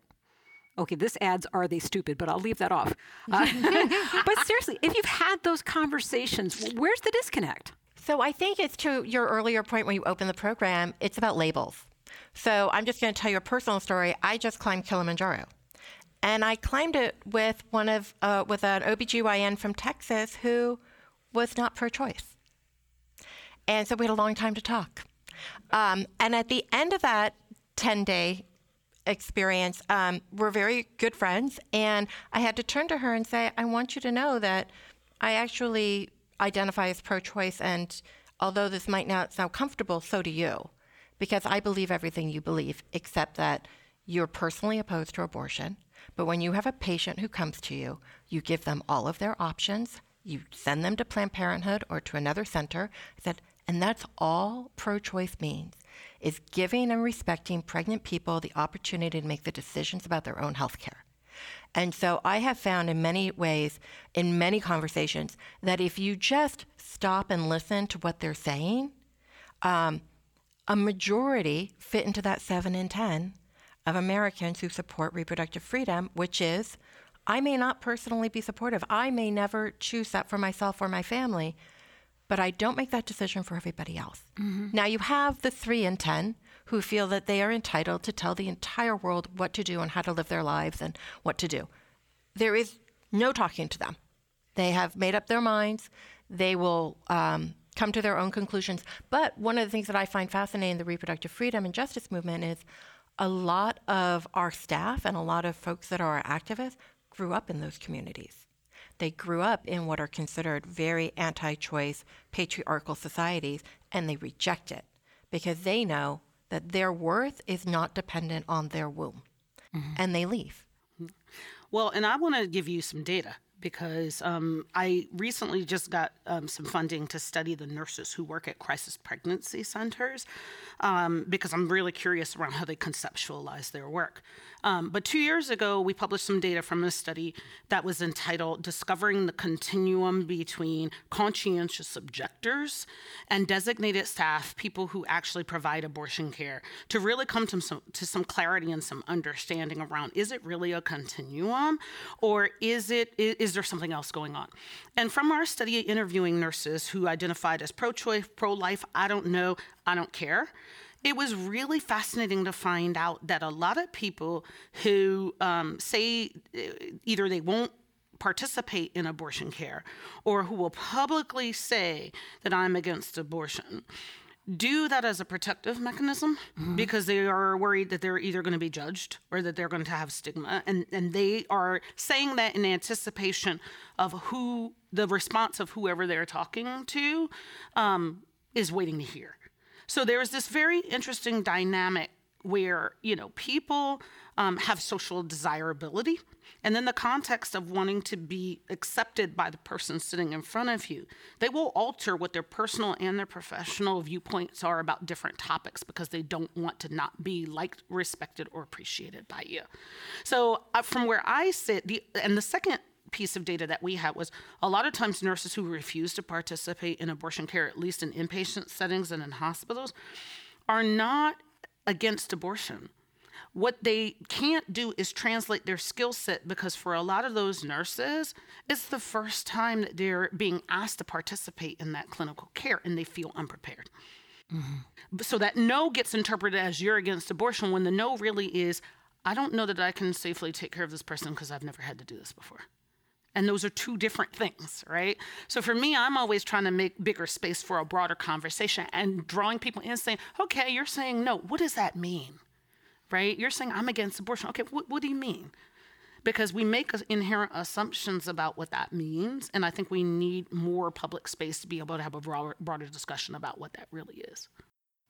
Okay, this adds are they stupid, but I'll leave that off. Uh, but seriously, if you've had those conversations, where's the disconnect? So I think it's to your earlier point when you opened the program, it's about labels. So I'm just going to tell you a personal story. I just climbed Kilimanjaro. And I climbed it with one of uh, with an OBGYN from Texas who was not pro-choice. And so we had a long time to talk. Um, and at the end of that 10 day experience, um, we're very good friends. And I had to turn to her and say, I want you to know that I actually identify as pro choice, and although this might not sound comfortable, so do you. Because I believe everything you believe, except that you're personally opposed to abortion. But when you have a patient who comes to you, you give them all of their options, you send them to Planned Parenthood or to another center. I said, and that's all pro choice means is giving and respecting pregnant people the opportunity to make the decisions about their own health care. And so I have found in many ways, in many conversations, that if you just stop and listen to what they're saying, um, a majority fit into that 7 in 10 of Americans who support reproductive freedom, which is I may not personally be supportive. I may never choose that for myself or my family, but I don't make that decision for everybody else. Mm-hmm. Now, you have the 3 in 10 who feel that they are entitled to tell the entire world what to do and how to live their lives and what to do. There is no talking to them. They have made up their minds. They will um, come to their own conclusions. But one of the things that I find fascinating in the reproductive freedom and justice movement is a lot of our staff and a lot of folks that are our activists grew up in those communities. They grew up in what are considered very anti choice patriarchal societies, and they reject it because they know that their worth is not dependent on their womb. Mm-hmm. And they leave. Mm-hmm. Well, and I want to give you some data because um, I recently just got um, some funding to study the nurses who work at crisis pregnancy centers um, because I'm really curious around how they conceptualize their work. Um, but two years ago, we published some data from a study that was entitled Discovering the Continuum Between Conscientious Objectors and Designated Staff, people who actually provide abortion care, to really come to some, to some clarity and some understanding around is it really a continuum or is, it, is there something else going on? And from our study interviewing nurses who identified as pro choice, pro life, I don't know, I don't care it was really fascinating to find out that a lot of people who um, say uh, either they won't participate in abortion care or who will publicly say that I'm against abortion do that as a protective mechanism mm-hmm. because they are worried that they're either going to be judged or that they're going to have stigma and and they are saying that in anticipation of who the response of whoever they're talking to um, is waiting to hear so there's this very interesting dynamic where, you know, people um, have social desirability. And then the context of wanting to be accepted by the person sitting in front of you, they will alter what their personal and their professional viewpoints are about different topics because they don't want to not be liked, respected, or appreciated by you. So, uh, from where I sit, the, and the second piece of data that we had was a lot of times nurses who refuse to participate in abortion care, at least in inpatient settings and in hospitals, are not against abortion. What they can't do is translate their skill set because for a lot of those nurses, it's the first time that they're being asked to participate in that clinical care and they feel unprepared. Mm-hmm. So that no gets interpreted as you're against abortion when the no really is, I don't know that I can safely take care of this person because I've never had to do this before. And those are two different things, right? So for me, I'm always trying to make bigger space for a broader conversation and drawing people in saying, okay, you're saying no. What does that mean? Right? You're saying I'm against abortion. Okay, what, what do you mean? Because we make inherent assumptions about what that means. And I think we need more public space to be able to have a broader, broader discussion about what that really is.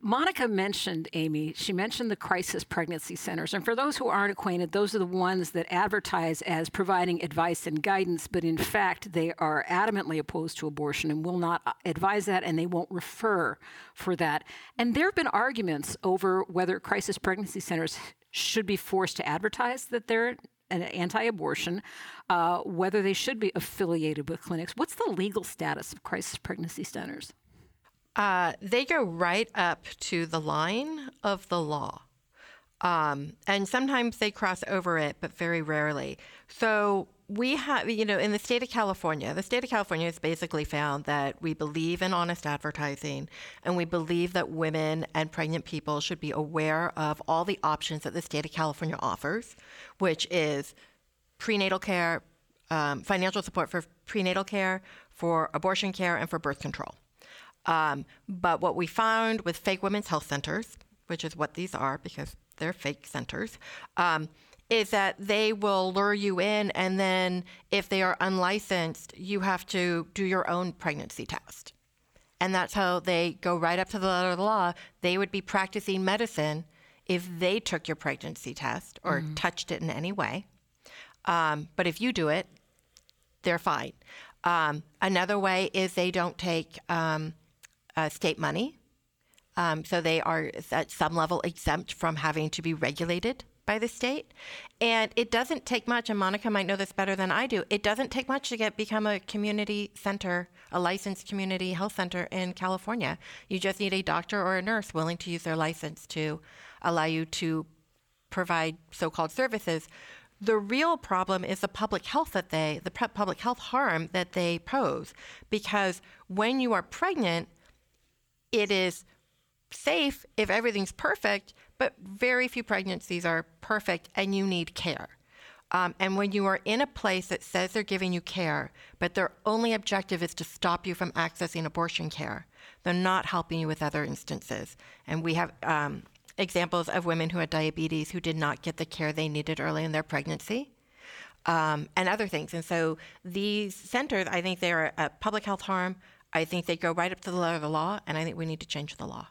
Monica mentioned, Amy, she mentioned the crisis pregnancy centers. And for those who aren't acquainted, those are the ones that advertise as providing advice and guidance, but in fact, they are adamantly opposed to abortion and will not uh, advise that and they won't refer for that. And there have been arguments over whether crisis pregnancy centers should be forced to advertise that they're an anti-abortion, uh, whether they should be affiliated with clinics. What's the legal status of crisis pregnancy centers? Uh, they go right up to the line of the law. Um, and sometimes they cross over it, but very rarely. So we have, you know, in the state of California, the state of California has basically found that we believe in honest advertising and we believe that women and pregnant people should be aware of all the options that the state of California offers, which is prenatal care, um, financial support for prenatal care, for abortion care, and for birth control. Um, but what we found with fake women's health centers, which is what these are because they're fake centers, um, is that they will lure you in, and then if they are unlicensed, you have to do your own pregnancy test. And that's how they go right up to the letter of the law. They would be practicing medicine if they took your pregnancy test or mm-hmm. touched it in any way. Um, but if you do it, they're fine. Um, another way is they don't take um, uh, state money. Um, so they are at some level exempt from having to be regulated by the state. And it doesn't take much, and Monica might know this better than I do. It doesn't take much to get become a community center, a licensed community health center in California. You just need a doctor or a nurse willing to use their license to allow you to provide so-called services. The real problem is the public health that they, the public health harm that they pose, because when you are pregnant, it is safe if everything's perfect, but very few pregnancies are perfect and you need care. Um, and when you are in a place that says they're giving you care, but their only objective is to stop you from accessing abortion care, they're not helping you with other instances. And we have um, examples of women who had diabetes who did not get the care they needed early in their pregnancy. um, and other things. And so these centers, I think they're a public health harm. I think they go right up to the letter of the law, and I think we need to change the law.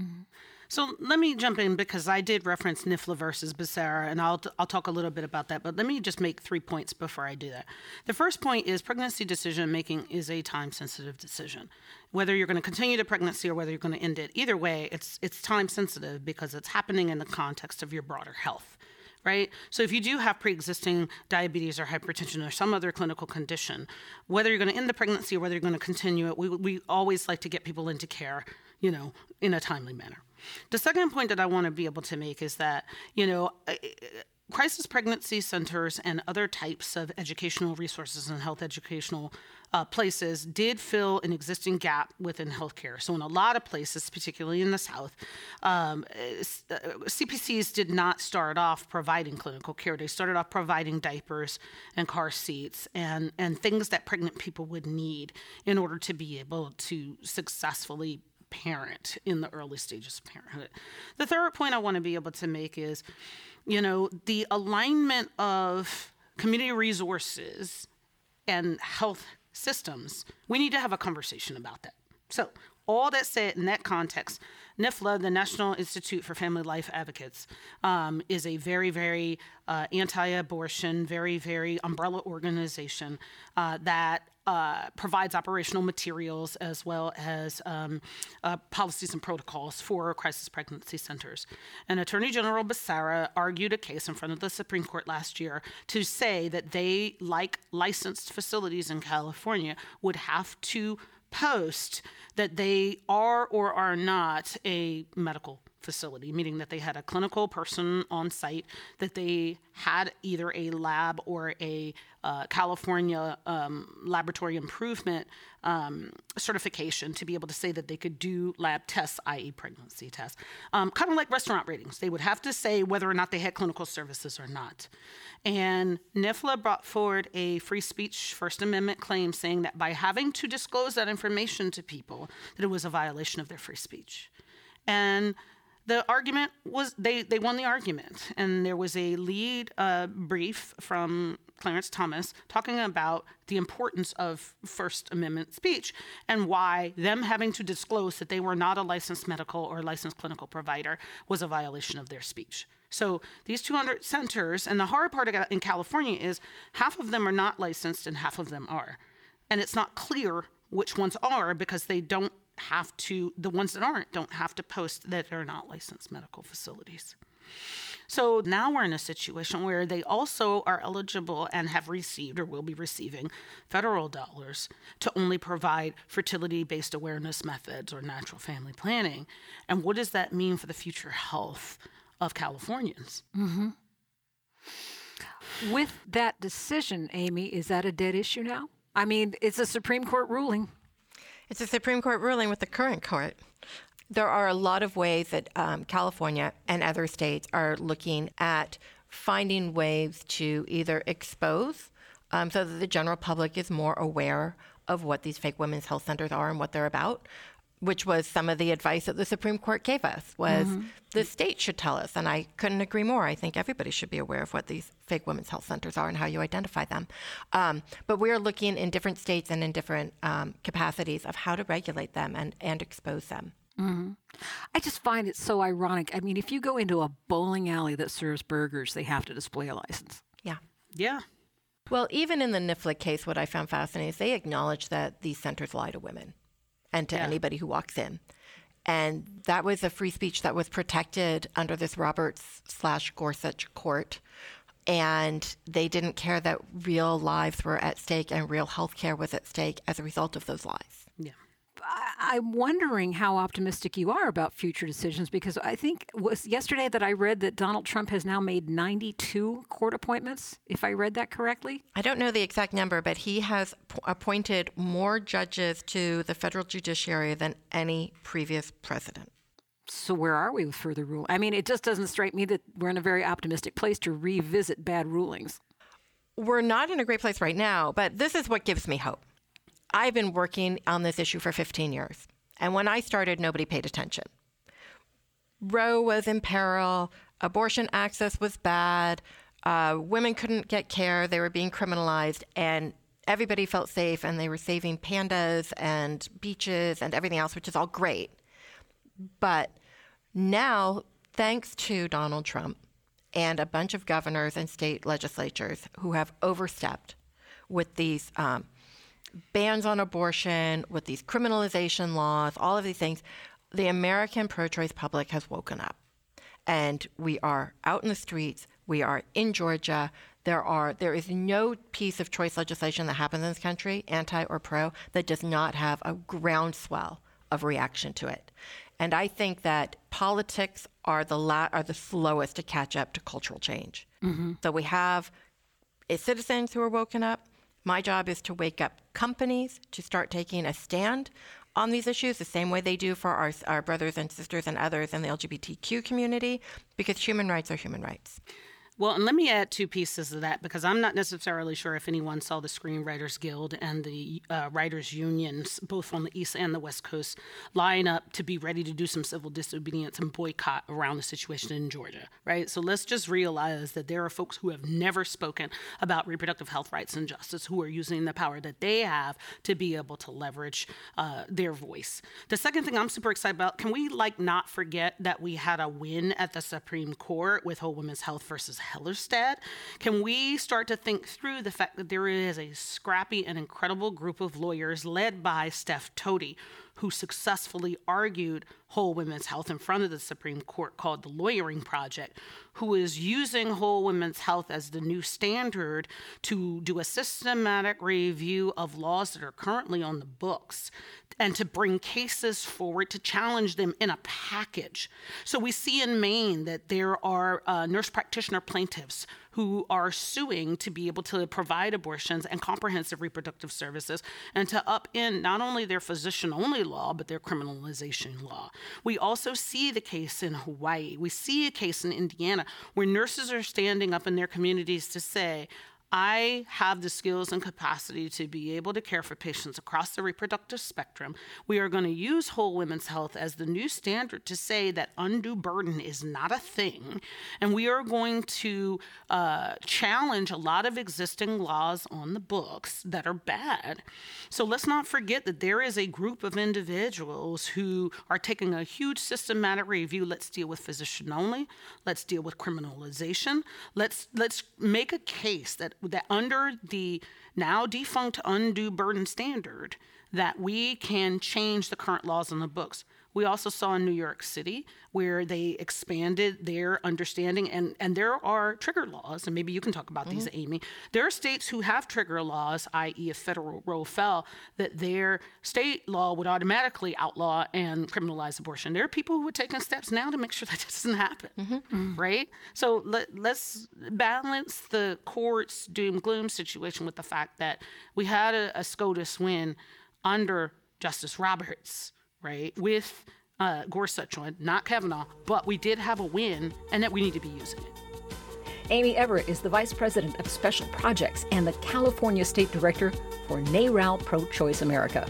Mm-hmm. So let me jump in because I did reference NIFLA versus Becerra, and I'll, I'll talk a little bit about that. But let me just make three points before I do that. The first point is pregnancy decision making is a time sensitive decision. Whether you're going to continue the pregnancy or whether you're going to end it, either way, it's it's time sensitive because it's happening in the context of your broader health. Right? So, if you do have pre existing diabetes or hypertension or some other clinical condition, whether you're going to end the pregnancy or whether you're going to continue it, we, we always like to get people into care, you know, in a timely manner. The second point that I want to be able to make is that, you know, crisis pregnancy centers and other types of educational resources and health educational uh, places did fill an existing gap within healthcare. So, in a lot of places, particularly in the South, um, uh, CPCs did not start off providing clinical care. They started off providing diapers and car seats and, and things that pregnant people would need in order to be able to successfully parent in the early stages of parenthood. The third point I want to be able to make is, you know, the alignment of community resources and health systems. We need to have a conversation about that. So, all that said in that context, NIFLA, the National Institute for Family Life Advocates, um, is a very, very uh, anti abortion, very, very umbrella organization uh, that uh, provides operational materials as well as um, uh, policies and protocols for crisis pregnancy centers. And Attorney General Becerra argued a case in front of the Supreme Court last year to say that they, like licensed facilities in California, would have to post that they are or are not a medical facility, meaning that they had a clinical person on site, that they had either a lab or a uh, California um, laboratory improvement um, certification to be able to say that they could do lab tests, i.e., pregnancy tests. Um, kind of like restaurant ratings. They would have to say whether or not they had clinical services or not. And NIFLA brought forward a free speech First Amendment claim saying that by having to disclose that information to people, that it was a violation of their free speech. And the argument was they, they won the argument. And there was a lead uh, brief from Clarence Thomas talking about the importance of First Amendment speech and why them having to disclose that they were not a licensed medical or licensed clinical provider was a violation of their speech. So these 200 centers, and the hard part in California is half of them are not licensed and half of them are. And it's not clear which ones are because they don't have to, the ones that aren't, don't have to post that they're not licensed medical facilities. So now we're in a situation where they also are eligible and have received or will be receiving federal dollars to only provide fertility based awareness methods or natural family planning. And what does that mean for the future health of Californians? Mm-hmm. With that decision, Amy, is that a dead issue now? I mean, it's a Supreme Court ruling. It's a Supreme Court ruling with the current court. There are a lot of ways that um, California and other states are looking at finding ways to either expose um, so that the general public is more aware of what these fake women's health centers are and what they're about which was some of the advice that the Supreme Court gave us was mm-hmm. the state should tell us and I couldn't agree more. I think everybody should be aware of what these fake women's health centers are and how you identify them. Um, but we're looking in different states and in different um, capacities of how to regulate them and, and expose them. Mm-hmm. I just find it so ironic. I mean, if you go into a bowling alley that serves burgers, they have to display a license. Yeah. Yeah. Well, even in the NIFLA case, what I found fascinating is they acknowledge that these centers lie to women and to yeah. anybody who walks in. And that was a free speech that was protected under this Roberts slash Gorsuch court. And they didn't care that real lives were at stake and real health care was at stake as a result of those lies. I'm wondering how optimistic you are about future decisions because I think was yesterday that I read that Donald Trump has now made 92 court appointments, if I read that correctly. I don't know the exact number, but he has p- appointed more judges to the federal judiciary than any previous president. So where are we with further rule? I mean, it just doesn't strike me that we're in a very optimistic place to revisit bad rulings. We're not in a great place right now, but this is what gives me hope. I've been working on this issue for 15 years. And when I started, nobody paid attention. Roe was in peril, abortion access was bad, uh, women couldn't get care, they were being criminalized, and everybody felt safe, and they were saving pandas and beaches and everything else, which is all great. But now, thanks to Donald Trump and a bunch of governors and state legislatures who have overstepped with these um, bans on abortion, with these criminalization laws, all of these things, the American pro choice public has woken up. And we are out in the streets. We are in Georgia. There are there is no piece of choice legislation that happens in this country, anti or pro, that does not have a groundswell of reaction to it. And I think that politics are the la- are the slowest to catch up to cultural change. So we have uh, citizens who are woken up. My job is to wake up companies to start taking a stand on these issues the same way they do for our, our brothers and sisters and others in the LGBTQ community, because human rights are human rights. Well, and let me add two pieces of that because I'm not necessarily sure if anyone saw the Screenwriters Guild and the uh, writers' unions, both on the East and the West Coast, line up to be ready to do some civil disobedience and boycott around the situation in Georgia, right? So let's just realize that there are folks who have never spoken about reproductive health rights and justice who are using the power that they have to be able to leverage uh, their voice. The second thing I'm super excited about, can we like not forget that we had a win at the Supreme Court with Whole Women's Health versus Hellerstedt? Can we start to think through the fact that there is a scrappy and incredible group of lawyers led by Steph Toti who successfully argued whole women's health in front of the Supreme Court called the Lawyering Project, who is using whole women's health as the new standard to do a systematic review of laws that are currently on the books and to bring cases forward to challenge them in a package. So we see in Maine that there are uh, nurse practitioner plaintiffs who are suing to be able to provide abortions and comprehensive reproductive services and to upend not only their physician only law, but their criminalization law. We also see the case in Hawaii. We see a case in Indiana where nurses are standing up in their communities to say, I have the skills and capacity to be able to care for patients across the reproductive spectrum. We are going to use whole women's health as the new standard to say that undue burden is not a thing. And we are going to uh, challenge a lot of existing laws on the books that are bad. So let's not forget that there is a group of individuals who are taking a huge systematic review. Let's deal with physician only. Let's deal with criminalization. Let's let's make a case that that under the now defunct undue burden standard that we can change the current laws on the books. We also saw in New York City where they expanded their understanding, and, and there are trigger laws, and maybe you can talk about these, mm-hmm. Amy. There are states who have trigger laws, i.e., if federal rule fell, that their state law would automatically outlaw and criminalize abortion. There are people who are taking steps now to make sure that doesn't happen, mm-hmm. Mm-hmm. right? So let, let's balance the court's doom gloom situation with the fact that we had a, a SCOTUS win under Justice Roberts, right, with uh, Gorsuch on, not Kavanaugh, but we did have a win, and that we need to be using it. Amy Everitt is the Vice President of Special Projects and the California State Director for NARAL Pro Choice America.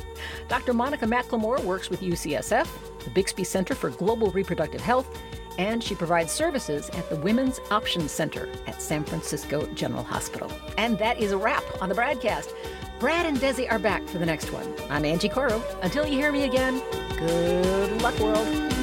Dr. Monica McLemore works with UCSF, the Bixby Center for Global Reproductive Health, and she provides services at the Women's Options Center at San Francisco General Hospital. And that is a wrap on the BradCast. Brad and Desi are back for the next one. I'm Angie Coiro. Until you hear me again, good luck, world.